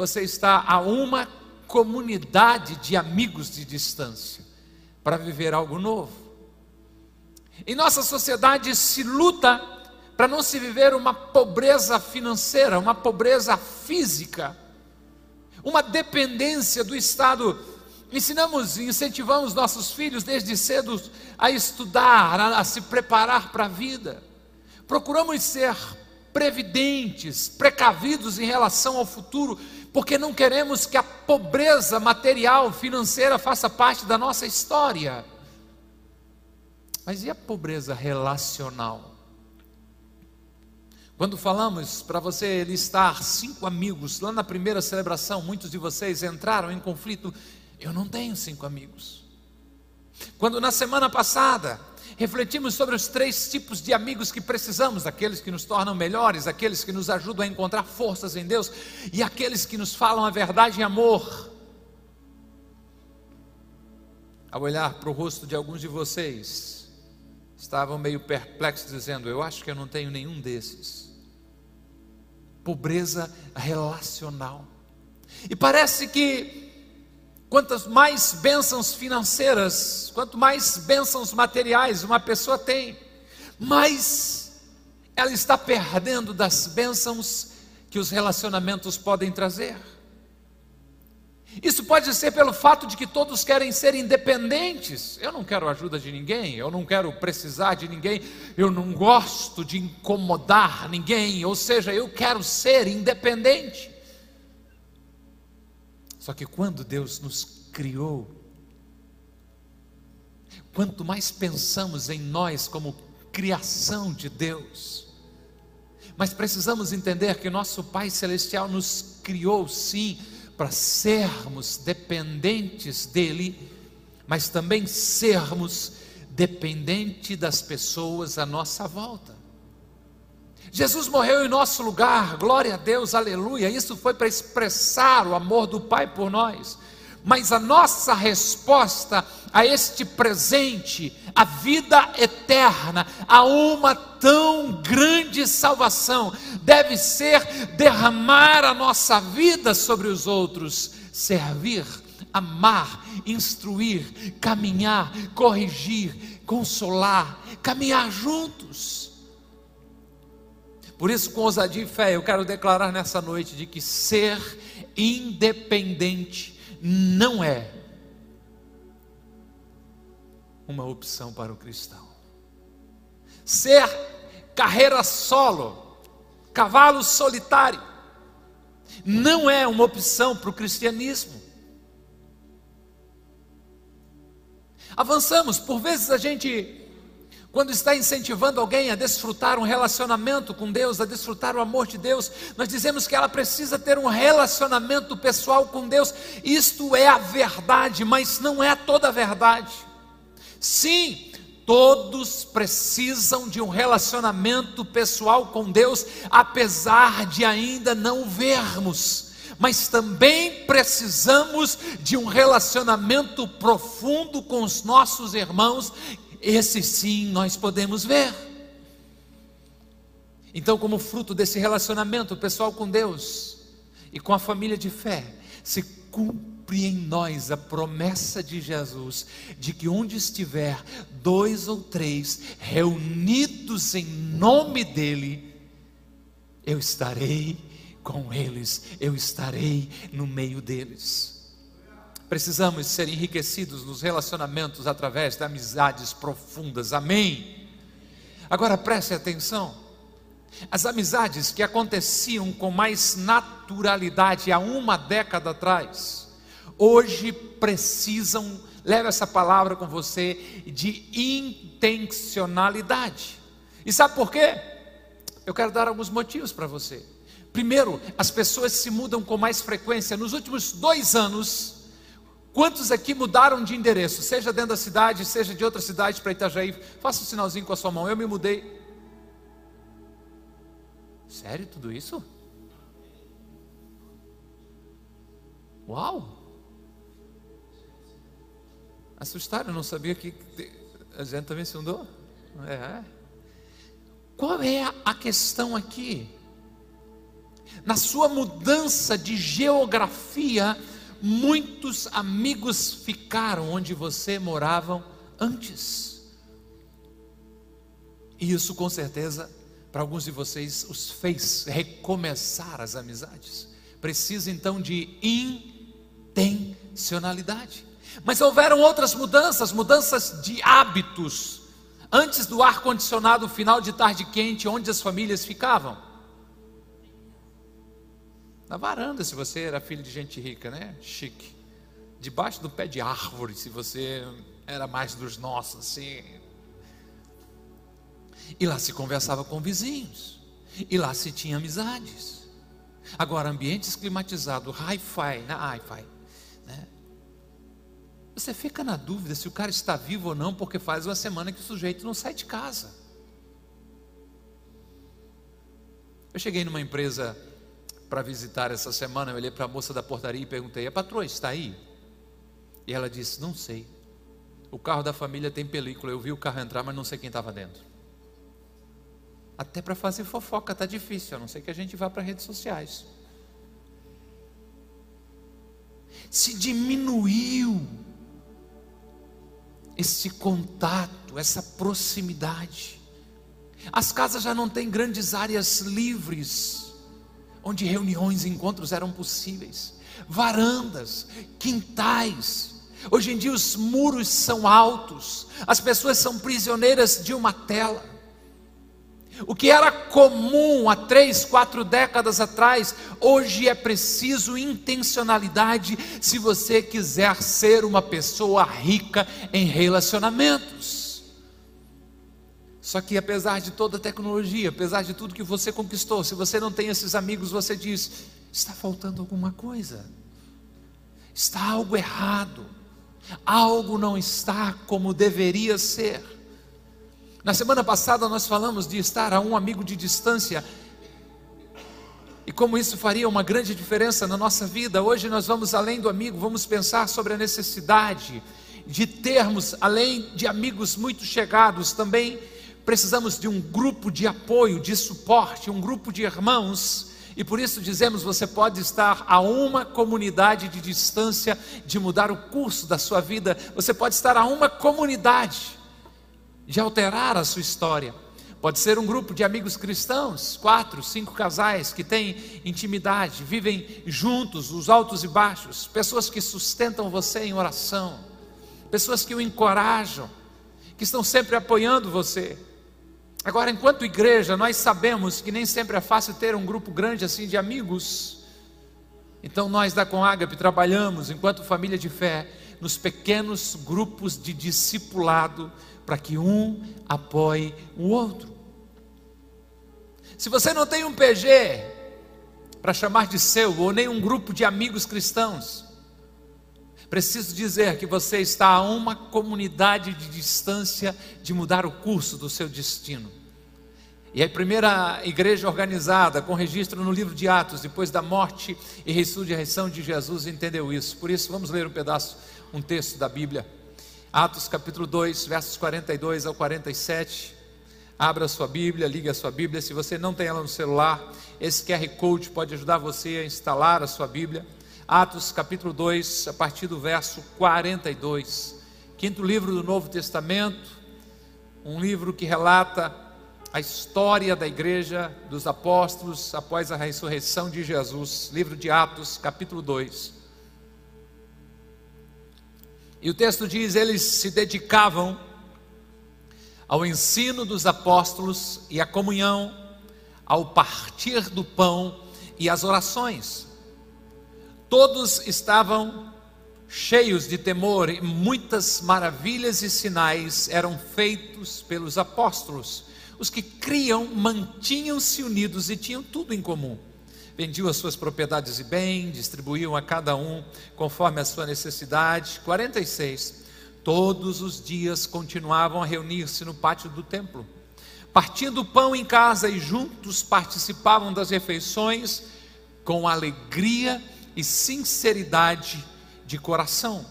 você está a uma comunidade de amigos de distância para viver algo novo. Em nossa sociedade se luta para não se viver uma pobreza financeira, uma pobreza física, uma dependência do Estado. Ensinamos e incentivamos nossos filhos desde cedo a estudar, a, a se preparar para a vida. Procuramos ser previdentes, precavidos em relação ao futuro, porque não queremos que a pobreza material, financeira faça parte da nossa história. Mas e a pobreza relacional? Quando falamos para você listar cinco amigos, lá na primeira celebração, muitos de vocês entraram em conflito. Eu não tenho cinco amigos. Quando na semana passada refletimos sobre os três tipos de amigos que precisamos: aqueles que nos tornam melhores, aqueles que nos ajudam a encontrar forças em Deus e aqueles que nos falam a verdade em amor. Ao olhar para o rosto de alguns de vocês, estavam meio perplexos, dizendo: Eu acho que eu não tenho nenhum desses. Pobreza relacional. E parece que Quantas mais bênçãos financeiras, quanto mais bênçãos materiais uma pessoa tem, mais ela está perdendo das bênçãos que os relacionamentos podem trazer. Isso pode ser pelo fato de que todos querem ser independentes. Eu não quero ajuda de ninguém, eu não quero precisar de ninguém, eu não gosto de incomodar ninguém, ou seja, eu quero ser independente. Só que quando Deus nos criou, quanto mais pensamos em nós como criação de Deus, mas precisamos entender que nosso Pai Celestial nos criou sim para sermos dependentes dEle, mas também sermos dependentes das pessoas à nossa volta. Jesus morreu em nosso lugar, glória a Deus, aleluia. Isso foi para expressar o amor do Pai por nós. Mas a nossa resposta a este presente, a vida eterna, a uma tão grande salvação, deve ser derramar a nossa vida sobre os outros, servir, amar, instruir, caminhar, corrigir, consolar, caminhar juntos. Por isso, com ousadia e fé, eu quero declarar nessa noite de que ser independente não é uma opção para o cristão. Ser carreira solo, cavalo solitário, não é uma opção para o cristianismo. Avançamos, por vezes a gente quando está incentivando alguém a desfrutar um relacionamento com Deus, a desfrutar o amor de Deus, nós dizemos que ela precisa ter um relacionamento pessoal com Deus. Isto é a verdade, mas não é toda a verdade. Sim, todos precisam de um relacionamento pessoal com Deus, apesar de ainda não vermos mas também precisamos de um relacionamento profundo com os nossos irmãos esse sim nós podemos ver. Então, como fruto desse relacionamento pessoal com Deus e com a família de fé, se cumpre em nós a promessa de Jesus de que onde estiver dois ou três reunidos em nome dEle, eu estarei com eles, eu estarei no meio deles. Precisamos ser enriquecidos nos relacionamentos através de amizades profundas. Amém? Agora preste atenção. As amizades que aconteciam com mais naturalidade há uma década atrás, hoje precisam, leve essa palavra com você, de intencionalidade. E sabe por quê? Eu quero dar alguns motivos para você. Primeiro, as pessoas se mudam com mais frequência. Nos últimos dois anos, Quantos aqui mudaram de endereço, seja dentro da cidade, seja de outra cidade para Itajaí? Faça um sinalzinho com a sua mão. Eu me mudei. Sério tudo isso? Uau! Assustaram, não sabia que a gente também se mudou. É. Qual é a questão aqui? Na sua mudança de geografia, muitos amigos ficaram onde você morava antes. E isso com certeza para alguns de vocês os fez recomeçar as amizades. Precisa então de intencionalidade. Mas houveram outras mudanças, mudanças de hábitos. Antes do ar condicionado final de tarde quente, onde as famílias ficavam? Na varanda, se você era filho de gente rica, né? Chique. Debaixo do pé de árvore, se você era mais dos nossos, assim. E lá se conversava com vizinhos. E lá se tinha amizades. Agora, ambientes climatizados, hi-fi, na hi-fi, né? Você fica na dúvida se o cara está vivo ou não, porque faz uma semana que o sujeito não sai de casa. Eu cheguei numa empresa para visitar essa semana, eu olhei para a moça da portaria e perguntei: a patroa está aí? E ela disse: não sei. O carro da família tem película. Eu vi o carro entrar, mas não sei quem estava dentro. Até para fazer fofoca está difícil, a não ser que a gente vá para redes sociais. Se diminuiu esse contato, essa proximidade. As casas já não têm grandes áreas livres, onde reuniões e encontros eram possíveis. Varandas, quintais, Hoje em dia os muros são altos, as pessoas são prisioneiras de uma tela. O que era comum há três, quatro décadas atrás, hoje é preciso intencionalidade se você quiser ser uma pessoa rica em relacionamentos. Só que apesar de toda a tecnologia, apesar de tudo que você conquistou, se você não tem esses amigos, você diz: está faltando alguma coisa, está algo errado algo não está como deveria ser. Na semana passada nós falamos de estar a um amigo de distância e como isso faria uma grande diferença na nossa vida. Hoje nós vamos além do amigo, vamos pensar sobre a necessidade de termos, além de amigos muito chegados, também precisamos de um grupo de apoio, de suporte, um grupo de irmãos e por isso dizemos: você pode estar a uma comunidade de distância de mudar o curso da sua vida, você pode estar a uma comunidade de alterar a sua história. Pode ser um grupo de amigos cristãos, quatro, cinco casais que têm intimidade, vivem juntos, os altos e baixos, pessoas que sustentam você em oração, pessoas que o encorajam, que estão sempre apoiando você. Agora, enquanto igreja, nós sabemos que nem sempre é fácil ter um grupo grande assim de amigos. Então, nós da Conagape trabalhamos, enquanto família de fé, nos pequenos grupos de discipulado, para que um apoie o outro. Se você não tem um PG para chamar de seu, ou nem um grupo de amigos cristãos, preciso dizer que você está a uma comunidade de distância de mudar o curso do seu destino. E a primeira igreja organizada, com registro no livro de Atos, depois da morte e ressurreição de Jesus, entendeu isso. Por isso, vamos ler um pedaço, um texto da Bíblia. Atos capítulo 2, versos 42 ao 47. Abra a sua Bíblia, ligue a sua Bíblia. Se você não tem ela no celular, esse QR Code pode ajudar você a instalar a sua Bíblia. Atos capítulo 2, a partir do verso 42. Quinto livro do Novo Testamento, um livro que relata a história da igreja dos apóstolos após a ressurreição de Jesus. Livro de Atos, capítulo 2. E o texto diz: eles se dedicavam ao ensino dos apóstolos e à comunhão, ao partir do pão e às orações. Todos estavam cheios de temor e muitas maravilhas e sinais eram feitos pelos apóstolos. Os que criam mantinham-se unidos e tinham tudo em comum. Vendiam as suas propriedades e bem, distribuíam a cada um conforme a sua necessidade. 46. Todos os dias continuavam a reunir-se no pátio do templo, partindo o pão em casa e juntos participavam das refeições com alegria e e sinceridade de coração,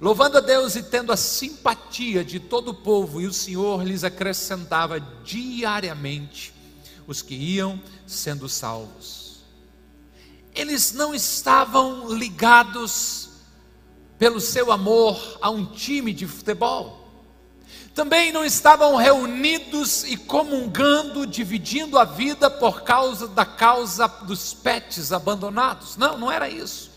louvando a Deus e tendo a simpatia de todo o povo, e o Senhor lhes acrescentava diariamente os que iam sendo salvos. eles não estavam ligados pelo seu amor a um time de futebol. Também não estavam reunidos e comungando, dividindo a vida por causa da causa dos pets abandonados. Não, não era isso.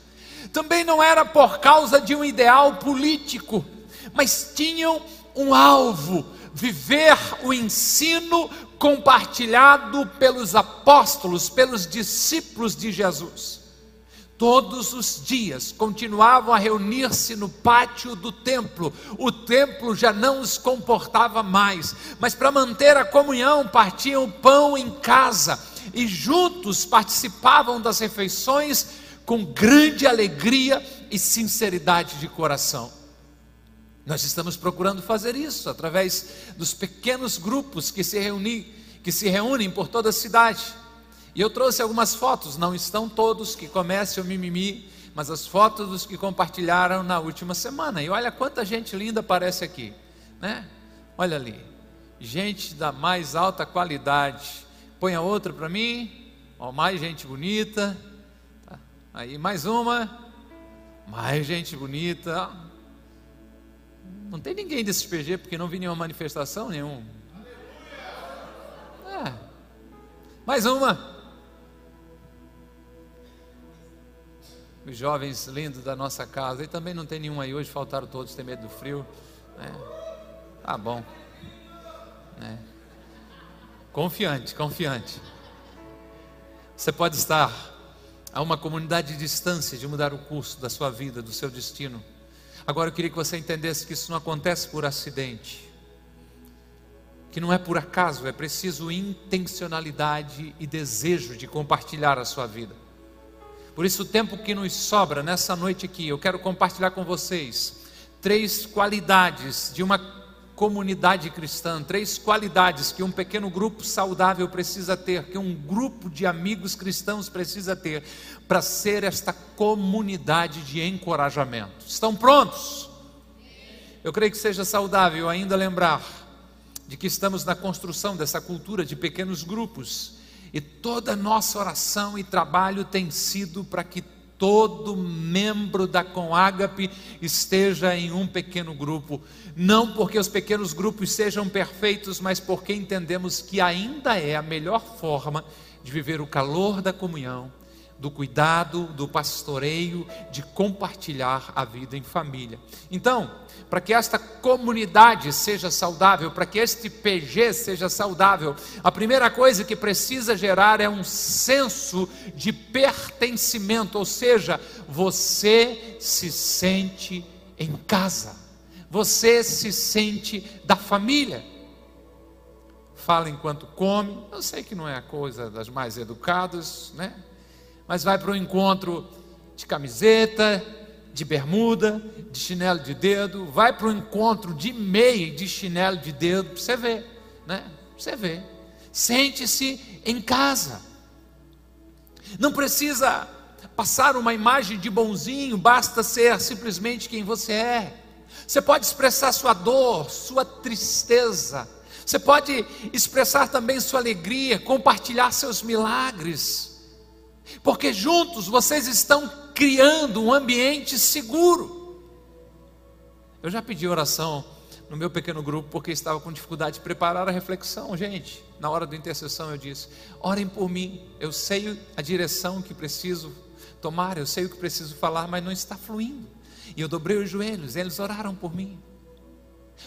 Também não era por causa de um ideal político, mas tinham um alvo: viver o ensino compartilhado pelos apóstolos, pelos discípulos de Jesus. Todos os dias continuavam a reunir-se no pátio do templo. O templo já não os comportava mais, mas para manter a comunhão, partiam pão em casa e juntos participavam das refeições com grande alegria e sinceridade de coração. Nós estamos procurando fazer isso através dos pequenos grupos que se, reuni, que se reúnem por toda a cidade. E eu trouxe algumas fotos, não estão todos que comecem o mimimi, mas as fotos dos que compartilharam na última semana. E olha quanta gente linda aparece aqui, né? Olha ali, gente da mais alta qualidade. Põe a outra para mim, ó, mais gente bonita. Tá. Aí mais uma, mais gente bonita. Não tem ninguém desses PG porque não vi nenhuma manifestação nenhum. É. Mais uma. Os jovens lindos da nossa casa. E também não tem nenhum aí hoje, faltaram todos, tem medo do frio. Né? Tá bom. Né? Confiante, confiante. Você pode estar a uma comunidade de distância de mudar o curso da sua vida, do seu destino. Agora eu queria que você entendesse que isso não acontece por acidente, que não é por acaso, é preciso intencionalidade e desejo de compartilhar a sua vida. Por isso, o tempo que nos sobra nessa noite aqui, eu quero compartilhar com vocês três qualidades de uma comunidade cristã, três qualidades que um pequeno grupo saudável precisa ter, que um grupo de amigos cristãos precisa ter, para ser esta comunidade de encorajamento. Estão prontos? Eu creio que seja saudável ainda lembrar de que estamos na construção dessa cultura de pequenos grupos e toda nossa oração e trabalho tem sido para que todo membro da Conágape esteja em um pequeno grupo, não porque os pequenos grupos sejam perfeitos, mas porque entendemos que ainda é a melhor forma de viver o calor da comunhão, do cuidado, do pastoreio, de compartilhar a vida em família. Então, para que esta comunidade seja saudável, para que este PG seja saudável, a primeira coisa que precisa gerar é um senso de pertencimento, ou seja, você se sente em casa, você se sente da família. Fala enquanto come, eu sei que não é a coisa das mais educadas, né? Mas vai para o encontro de camiseta, de bermuda, de chinelo de dedo, vai para o encontro de meia e de chinelo de dedo, para você ver, né? Você vê. Sente-se em casa. Não precisa passar uma imagem de bonzinho, basta ser simplesmente quem você é. Você pode expressar sua dor, sua tristeza. Você pode expressar também sua alegria, compartilhar seus milagres. Porque juntos vocês estão criando um ambiente seguro. Eu já pedi oração no meu pequeno grupo porque estava com dificuldade de preparar a reflexão, gente. Na hora da intercessão eu disse: orem por mim, eu sei a direção que preciso tomar, eu sei o que preciso falar, mas não está fluindo. E eu dobrei os joelhos, eles oraram por mim.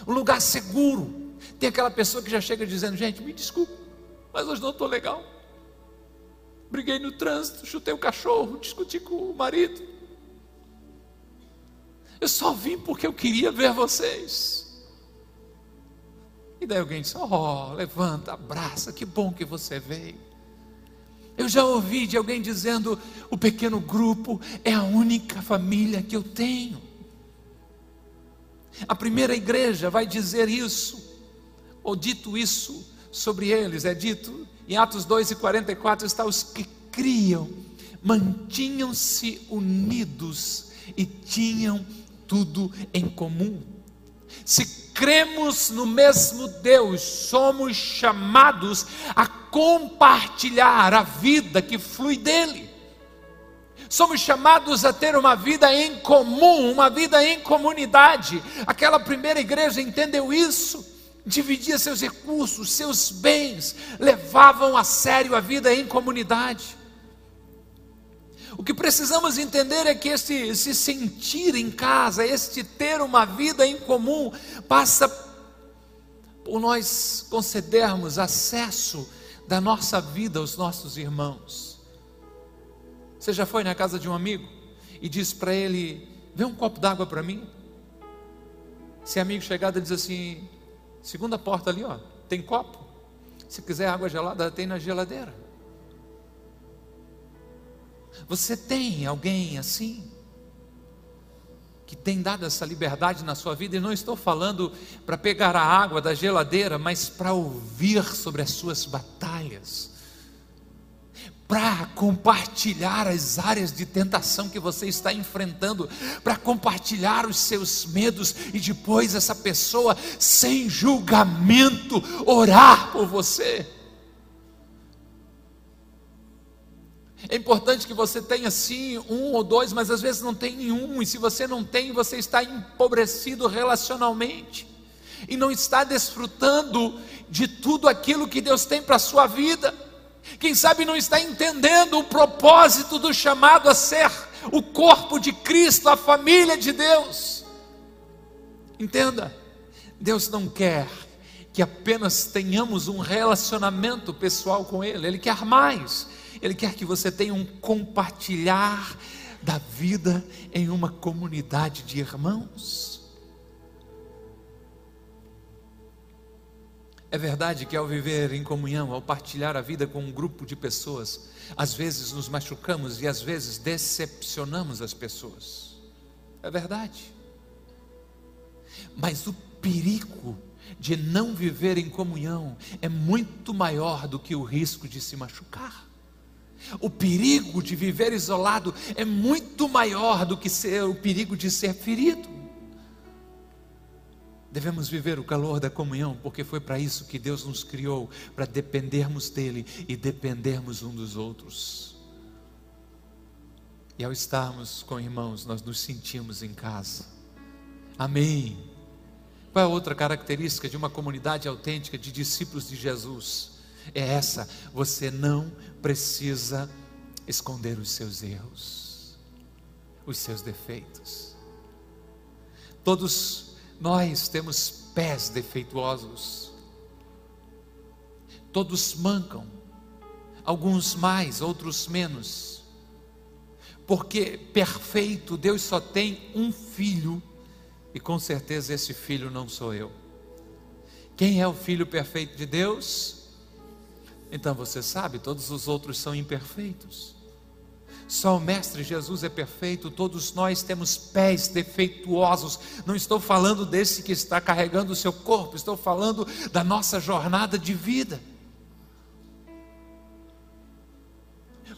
Um lugar seguro. Tem aquela pessoa que já chega dizendo: gente, me desculpe, mas hoje não estou legal briguei no trânsito, chutei o cachorro, discuti com o marido. Eu só vim porque eu queria ver vocês. E daí alguém disse: Oh, levanta, abraça, que bom que você veio. Eu já ouvi de alguém dizendo: O pequeno grupo é a única família que eu tenho. A primeira igreja vai dizer isso, ou dito isso sobre eles, é dito em Atos 2 e 44 está os que criam, mantinham-se unidos e tinham tudo em comum. Se cremos no mesmo Deus, somos chamados a compartilhar a vida que flui dele. Somos chamados a ter uma vida em comum, uma vida em comunidade. Aquela primeira igreja entendeu isso, dividia seus recursos, seus bens, levavam a sério a vida em comunidade. O que precisamos entender é que este se sentir em casa, este ter uma vida em comum, passa por nós concedermos acesso da nossa vida aos nossos irmãos. Você já foi na casa de um amigo e disse para ele: Vê um copo d'água para mim? Se amigo chegado diz assim: Segunda porta ali, ó, tem copo? Se quiser água gelada, tem na geladeira. Você tem alguém assim? Que tem dado essa liberdade na sua vida, e não estou falando para pegar a água da geladeira, mas para ouvir sobre as suas batalhas, para compartilhar as áreas de tentação que você está enfrentando, para compartilhar os seus medos e depois essa pessoa, sem julgamento, orar por você. É importante que você tenha sim um ou dois, mas às vezes não tem nenhum, e se você não tem, você está empobrecido relacionalmente e não está desfrutando de tudo aquilo que Deus tem para a sua vida quem sabe não está entendendo o propósito do chamado a ser o corpo de Cristo, a família de Deus. Entenda, Deus não quer que apenas tenhamos um relacionamento pessoal com Ele, Ele quer mais, Ele quer que você tenha um compartilhar da vida em uma comunidade de irmãos. É verdade que ao viver em comunhão, ao partilhar a vida com um grupo de pessoas, às vezes nos machucamos e às vezes decepcionamos as pessoas. É verdade. Mas o perigo de não viver em comunhão é muito maior do que o risco de se machucar. O perigo de viver isolado é muito maior do que ser o perigo de ser ferido. Devemos viver o calor da comunhão, porque foi para isso que Deus nos criou, para dependermos dEle e dependermos um dos outros. E ao estarmos com irmãos, nós nos sentimos em casa. Amém. Qual é a outra característica de uma comunidade autêntica de discípulos de Jesus? É essa: você não precisa esconder os seus erros, os seus defeitos. Todos nós temos pés defeituosos. Todos mancam, alguns mais, outros menos. Porque perfeito, Deus só tem um filho, e com certeza esse filho não sou eu. Quem é o filho perfeito de Deus? Então você sabe, todos os outros são imperfeitos. Só o Mestre Jesus é perfeito, todos nós temos pés defeituosos. Não estou falando desse que está carregando o seu corpo, estou falando da nossa jornada de vida.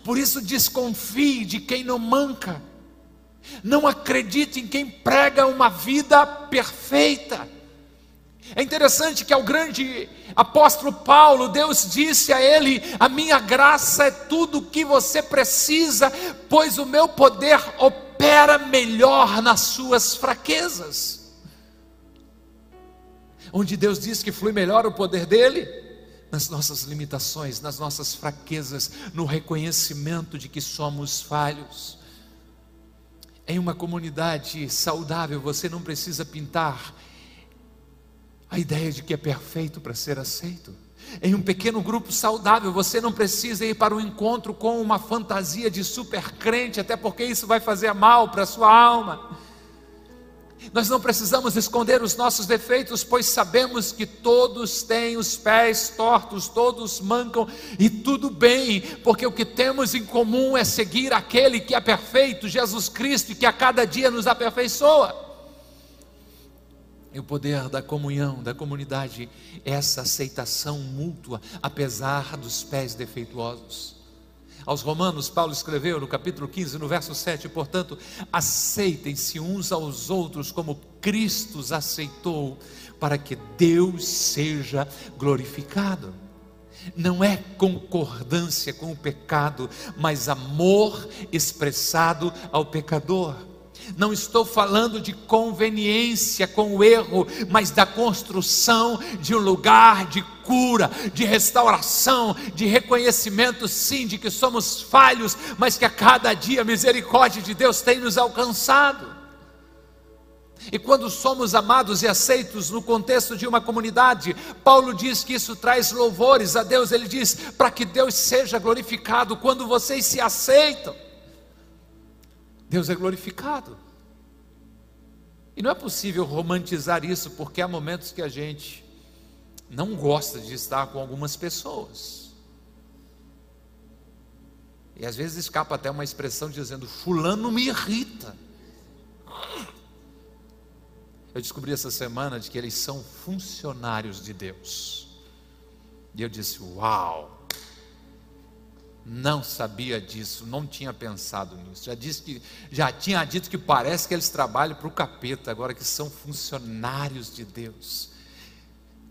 Por isso desconfie de quem não manca. Não acredite em quem prega uma vida perfeita. É interessante que ao grande apóstolo Paulo, Deus disse a ele: A minha graça é tudo o que você precisa, pois o meu poder opera melhor nas suas fraquezas. Onde Deus diz que flui melhor o poder dele? Nas nossas limitações, nas nossas fraquezas, no reconhecimento de que somos falhos. Em uma comunidade saudável, você não precisa pintar a ideia de que é perfeito para ser aceito. Em um pequeno grupo saudável, você não precisa ir para um encontro com uma fantasia de super crente, até porque isso vai fazer mal para a sua alma. Nós não precisamos esconder os nossos defeitos, pois sabemos que todos têm os pés tortos, todos mancam e tudo bem, porque o que temos em comum é seguir aquele que é perfeito, Jesus Cristo, que a cada dia nos aperfeiçoa. E o poder da comunhão, da comunidade, essa aceitação mútua, apesar dos pés defeituosos. Aos Romanos, Paulo escreveu no capítulo 15, no verso 7, portanto, aceitem-se uns aos outros como Cristo os aceitou, para que Deus seja glorificado. não é concordância com o pecado, mas amor expressado ao pecador. Não estou falando de conveniência com o erro, mas da construção de um lugar de cura, de restauração, de reconhecimento, sim, de que somos falhos, mas que a cada dia a misericórdia de Deus tem nos alcançado. E quando somos amados e aceitos no contexto de uma comunidade, Paulo diz que isso traz louvores a Deus. Ele diz: para que Deus seja glorificado quando vocês se aceitam. Deus é glorificado. E não é possível romantizar isso, porque há momentos que a gente não gosta de estar com algumas pessoas. E às vezes escapa até uma expressão dizendo: Fulano me irrita. Eu descobri essa semana de que eles são funcionários de Deus. E eu disse: Uau! Não sabia disso, não tinha pensado nisso. Já, disse que, já tinha dito que parece que eles trabalham para o capeta, agora que são funcionários de Deus,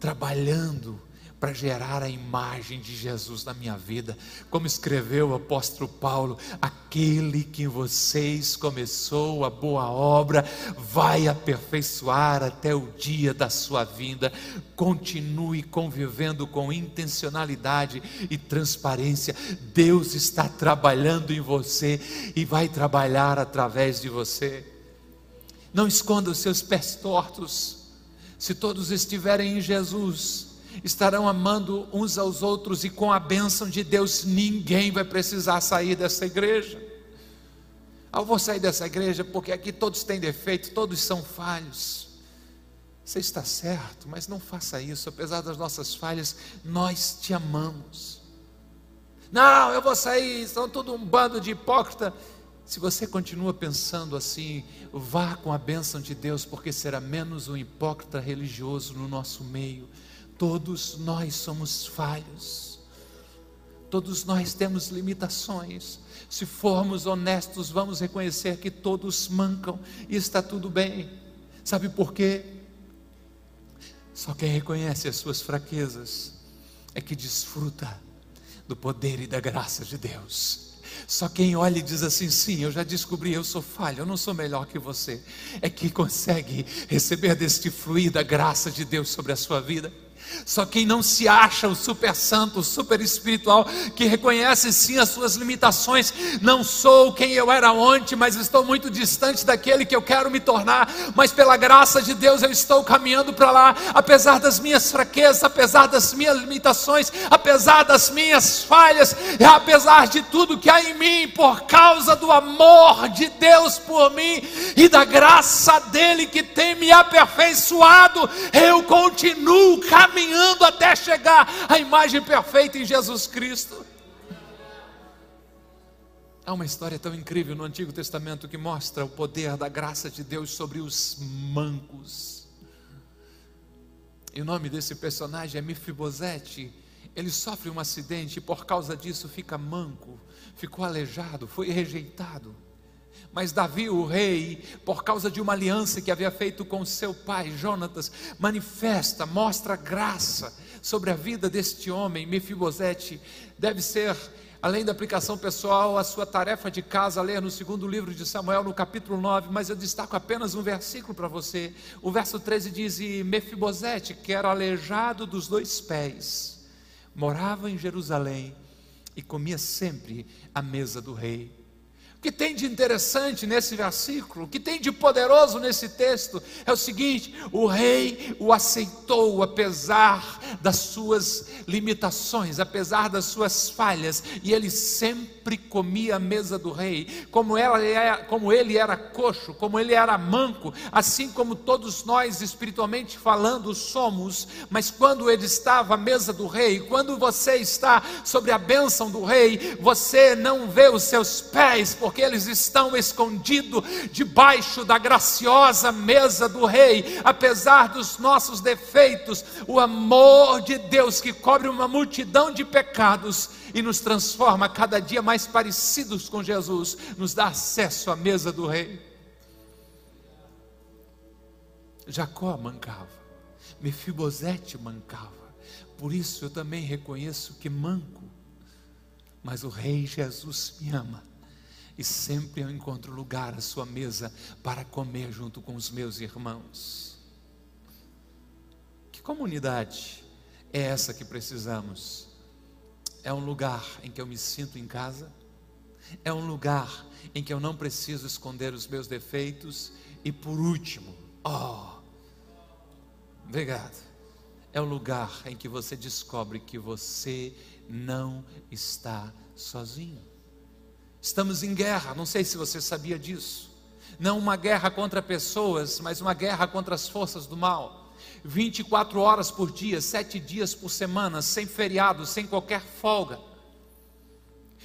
trabalhando para gerar a imagem de Jesus na minha vida. Como escreveu o apóstolo Paulo: aquele que em vocês começou a boa obra, vai aperfeiçoar até o dia da sua vinda. Continue convivendo com intencionalidade e transparência. Deus está trabalhando em você e vai trabalhar através de você. Não esconda os seus pés tortos. Se todos estiverem em Jesus, estarão amando uns aos outros e com a bênção de Deus ninguém vai precisar sair dessa igreja. Eu vou sair dessa igreja porque aqui todos têm defeito, todos são falhos. Você está certo, mas não faça isso, apesar das nossas falhas, nós te amamos. Não, eu vou sair, são tudo um bando de hipócrita. Se você continua pensando assim, vá com a bênção de Deus, porque será menos um hipócrita religioso no nosso meio Todos nós somos falhos, todos nós temos limitações. Se formos honestos, vamos reconhecer que todos mancam e está tudo bem. Sabe por quê? Só quem reconhece as suas fraquezas é que desfruta do poder e da graça de Deus. Só quem olha e diz assim: sim, eu já descobri, eu sou falho, eu não sou melhor que você, é que consegue receber deste fluir da graça de Deus sobre a sua vida. Só quem não se acha o super santo, o super espiritual, que reconhece sim as suas limitações, não sou quem eu era ontem, mas estou muito distante daquele que eu quero me tornar, mas pela graça de Deus eu estou caminhando para lá, apesar das minhas fraquezas, apesar das minhas limitações, apesar das minhas falhas, apesar de tudo que há em mim, por causa do amor de Deus por mim e da graça dele que tem me aperfeiçoado, eu continuo caminhando caminhando até chegar à imagem perfeita em Jesus Cristo. Há uma história tão incrível no Antigo Testamento que mostra o poder da graça de Deus sobre os mancos. E o nome desse personagem é Mefibosete. Ele sofre um acidente e por causa disso fica manco, ficou aleijado, foi rejeitado. Mas Davi, o rei, por causa de uma aliança que havia feito com seu pai, Jonatas, manifesta, mostra graça sobre a vida deste homem, Mefibosete. Deve ser, além da aplicação pessoal, a sua tarefa de casa, ler no segundo livro de Samuel, no capítulo 9, mas eu destaco apenas um versículo para você. O verso 13 diz: E Mefibosete, que era aleijado dos dois pés, morava em Jerusalém e comia sempre à mesa do rei. O que tem de interessante nesse versículo, o que tem de poderoso nesse texto, é o seguinte: o rei o aceitou apesar das suas limitações, apesar das suas falhas, e ele sempre comia a mesa do rei, como, ela é, como ele era coxo, como ele era manco, assim como todos nós, espiritualmente falando, somos, mas quando ele estava à mesa do rei, quando você está sobre a bênção do rei, você não vê os seus pés, eles estão escondidos debaixo da graciosa mesa do Rei, apesar dos nossos defeitos, o amor de Deus que cobre uma multidão de pecados e nos transforma cada dia mais parecidos com Jesus, nos dá acesso à mesa do Rei. Jacó mancava, Mefibosete mancava, Por isso eu também reconheço que manco, mas o Rei Jesus me ama. E sempre eu encontro lugar à sua mesa para comer junto com os meus irmãos. Que comunidade é essa que precisamos? É um lugar em que eu me sinto em casa? É um lugar em que eu não preciso esconder os meus defeitos? E por último, oh, obrigado é o lugar em que você descobre que você não está sozinho. Estamos em guerra, não sei se você sabia disso. Não uma guerra contra pessoas, mas uma guerra contra as forças do mal. 24 horas por dia, sete dias por semana, sem feriado, sem qualquer folga.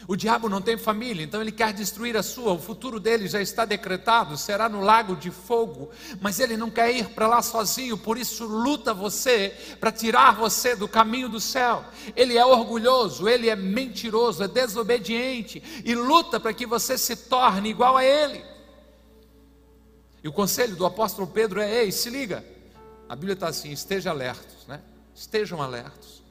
O diabo não tem família, então ele quer destruir a sua. O futuro dele já está decretado, será no lago de fogo, mas ele não quer ir para lá sozinho, por isso luta você para tirar você do caminho do céu. Ele é orgulhoso, ele é mentiroso, é desobediente e luta para que você se torne igual a ele. E o conselho do apóstolo Pedro é: ei, se liga. A Bíblia está assim: esteja alertos, né? Estejam alertos.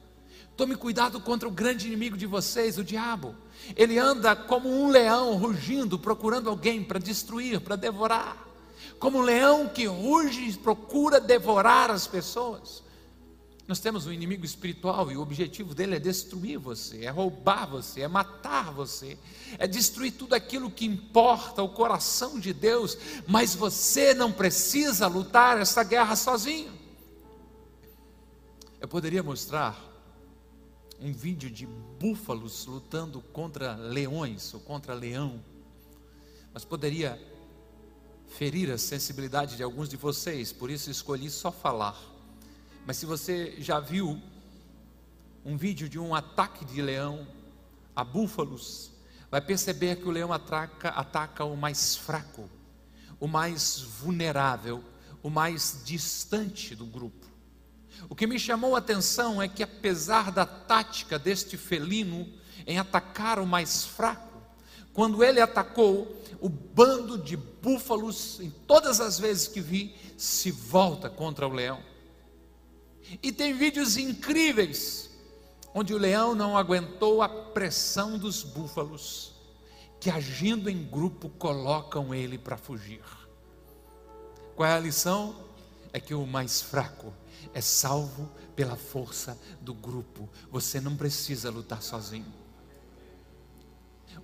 Tome cuidado contra o grande inimigo de vocês, o diabo. Ele anda como um leão rugindo, procurando alguém para destruir, para devorar. Como um leão que ruge e procura devorar as pessoas. Nós temos um inimigo espiritual e o objetivo dele é destruir você, é roubar você, é matar você, é destruir tudo aquilo que importa o coração de Deus, mas você não precisa lutar essa guerra sozinho. Eu poderia mostrar um vídeo de búfalos lutando contra leões ou contra leão, mas poderia ferir a sensibilidade de alguns de vocês, por isso escolhi só falar. Mas se você já viu um vídeo de um ataque de leão a búfalos, vai perceber que o leão ataca, ataca o mais fraco, o mais vulnerável, o mais distante do grupo. O que me chamou a atenção é que, apesar da tática deste felino em atacar o mais fraco, quando ele atacou, o bando de búfalos, em todas as vezes que vi, se volta contra o leão. E tem vídeos incríveis, onde o leão não aguentou a pressão dos búfalos, que agindo em grupo colocam ele para fugir. Qual é a lição? É que o mais fraco é salvo pela força do grupo. Você não precisa lutar sozinho.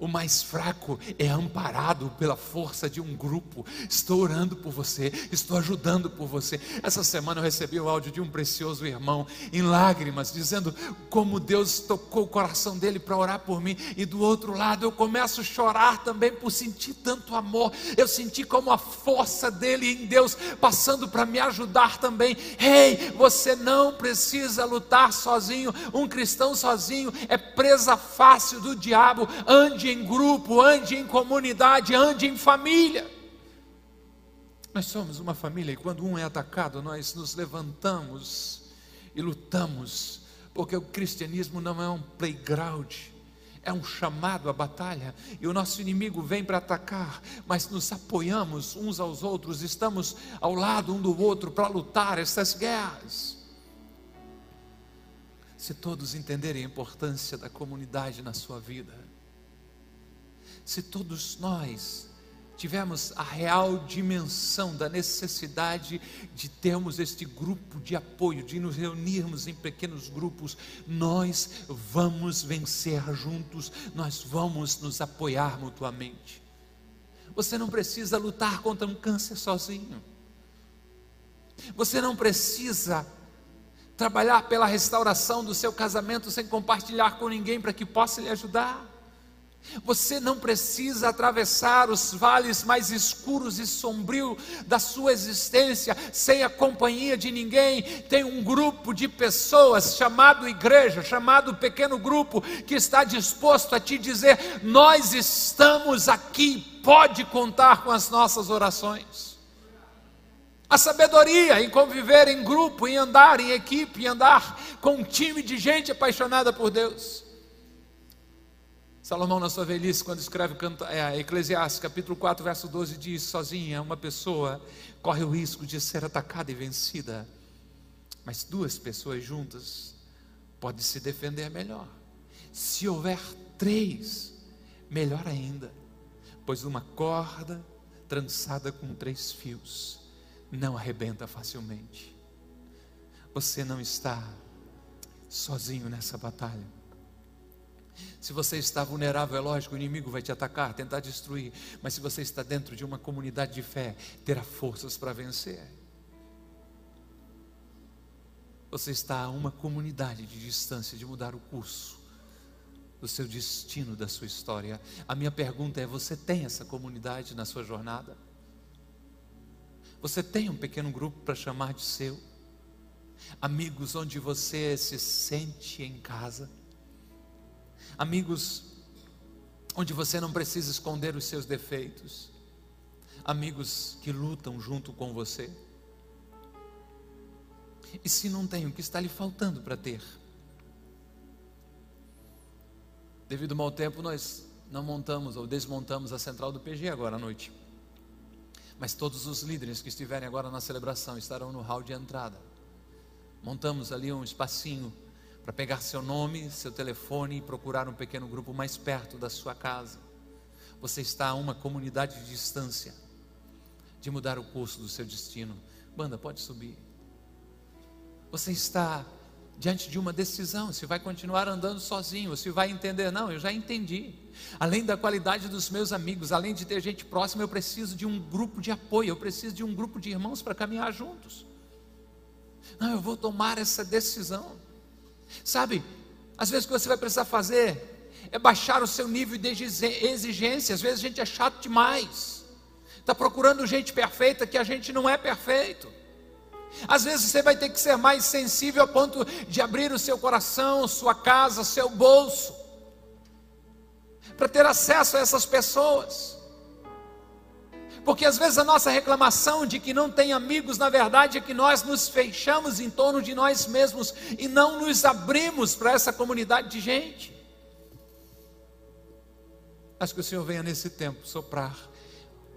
O mais fraco é amparado pela força de um grupo. Estou orando por você, estou ajudando por você. Essa semana eu recebi o áudio de um precioso irmão em lágrimas, dizendo como Deus tocou o coração dele para orar por mim. E do outro lado eu começo a chorar também por sentir tanto amor. Eu senti como a força dele em Deus passando para me ajudar também. Ei, hey, você não precisa lutar sozinho. Um cristão sozinho é presa fácil do diabo. Ande em grupo, ande em comunidade, ande em família. Nós somos uma família e quando um é atacado, nós nos levantamos e lutamos, porque o cristianismo não é um playground, é um chamado à batalha, e o nosso inimigo vem para atacar, mas nos apoiamos uns aos outros, estamos ao lado um do outro para lutar essas guerras. Se todos entenderem a importância da comunidade na sua vida, se todos nós tivermos a real dimensão da necessidade de termos este grupo de apoio, de nos reunirmos em pequenos grupos, nós vamos vencer juntos, nós vamos nos apoiar mutuamente. Você não precisa lutar contra um câncer sozinho. Você não precisa trabalhar pela restauração do seu casamento sem compartilhar com ninguém para que possa lhe ajudar. Você não precisa atravessar os vales mais escuros e sombrios da sua existência sem a companhia de ninguém. Tem um grupo de pessoas chamado igreja, chamado pequeno grupo, que está disposto a te dizer: Nós estamos aqui, pode contar com as nossas orações. A sabedoria em conviver em grupo, em andar em equipe, em andar com um time de gente apaixonada por Deus. Salomão, na sua velhice, quando escreve é, Eclesiastes, capítulo 4, verso 12, diz: Sozinha uma pessoa corre o risco de ser atacada e vencida, mas duas pessoas juntas pode se defender melhor. Se houver três, melhor ainda, pois uma corda trançada com três fios não arrebenta facilmente. Você não está sozinho nessa batalha. Se você está vulnerável, é lógico, o inimigo vai te atacar, tentar destruir. Mas se você está dentro de uma comunidade de fé, terá forças para vencer. Você está a uma comunidade de distância de mudar o curso do seu destino, da sua história. A minha pergunta é: você tem essa comunidade na sua jornada? Você tem um pequeno grupo para chamar de seu? Amigos onde você se sente em casa? Amigos onde você não precisa esconder os seus defeitos? Amigos que lutam junto com você? E se não tem, o que está lhe faltando para ter? Devido ao mau tempo, nós não montamos ou desmontamos a central do PG agora à noite. Mas todos os líderes que estiverem agora na celebração estarão no hall de entrada. Montamos ali um espacinho para pegar seu nome, seu telefone e procurar um pequeno grupo mais perto da sua casa. Você está a uma comunidade de distância de mudar o curso do seu destino. Banda, pode subir. Você está diante de uma decisão, se vai continuar andando sozinho, se vai entender, não, eu já entendi. Além da qualidade dos meus amigos, além de ter gente próxima, eu preciso de um grupo de apoio, eu preciso de um grupo de irmãos para caminhar juntos. Não, eu vou tomar essa decisão. Sabe, às vezes o que você vai precisar fazer é baixar o seu nível de exigência. Às vezes a gente é chato demais, está procurando gente perfeita que a gente não é perfeito. Às vezes você vai ter que ser mais sensível a ponto de abrir o seu coração, sua casa, seu bolso, para ter acesso a essas pessoas. Porque às vezes a nossa reclamação de que não tem amigos, na verdade, é que nós nos fechamos em torno de nós mesmos e não nos abrimos para essa comunidade de gente. Acho que o Senhor venha nesse tempo soprar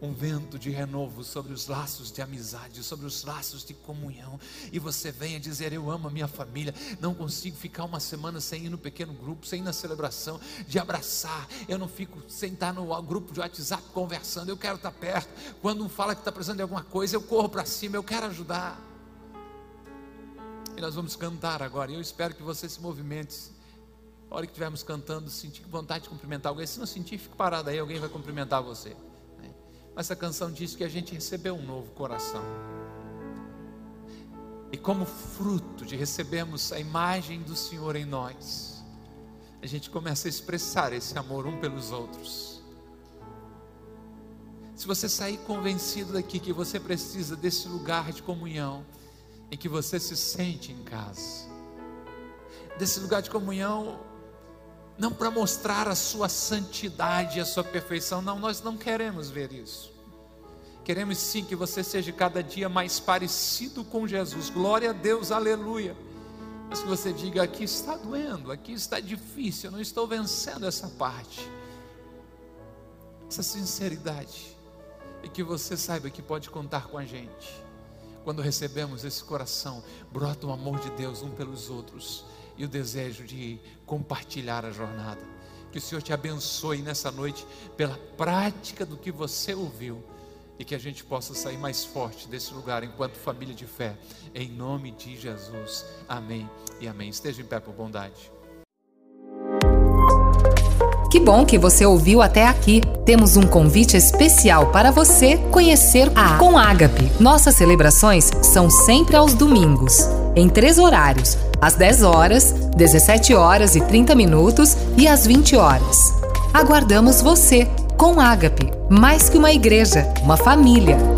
um vento de renovo sobre os laços de amizade, sobre os laços de comunhão, e você venha dizer: Eu amo a minha família, não consigo ficar uma semana sem ir no pequeno grupo, sem ir na celebração, de abraçar, eu não fico sem estar no grupo de WhatsApp conversando, eu quero estar perto. Quando um fala que está precisando de alguma coisa, eu corro para cima, eu quero ajudar. E nós vamos cantar agora, e eu espero que você se movimente. A hora que estivermos cantando, sentir vontade de cumprimentar alguém, se não sentir, fique parado aí, alguém vai cumprimentar você. Essa canção diz que a gente recebeu um novo coração. E como fruto de recebermos a imagem do Senhor em nós, a gente começa a expressar esse amor um pelos outros. Se você sair convencido daqui que você precisa desse lugar de comunhão, em que você se sente em casa, desse lugar de comunhão, não para mostrar a sua santidade, a sua perfeição, não, nós não queremos ver isso. Queremos sim que você seja cada dia mais parecido com Jesus. Glória a Deus, aleluia. Mas que você diga: aqui está doendo, aqui está difícil, eu não estou vencendo essa parte. Essa sinceridade. E que você saiba que pode contar com a gente. Quando recebemos esse coração, brota o amor de Deus um pelos outros e o desejo de compartilhar a jornada. Que o Senhor te abençoe nessa noite pela prática do que você ouviu e que a gente possa sair mais forte desse lugar enquanto família de fé, em nome de Jesus. Amém e amém. Esteja em pé por bondade. Que bom que você ouviu até aqui. Temos um convite especial para você conhecer a Com Ágape. Nossas celebrações são sempre aos domingos, em três horários: às 10 horas, 17 horas e 30 minutos e às 20 horas. Aguardamos você com Ágape, mais que uma igreja, uma família.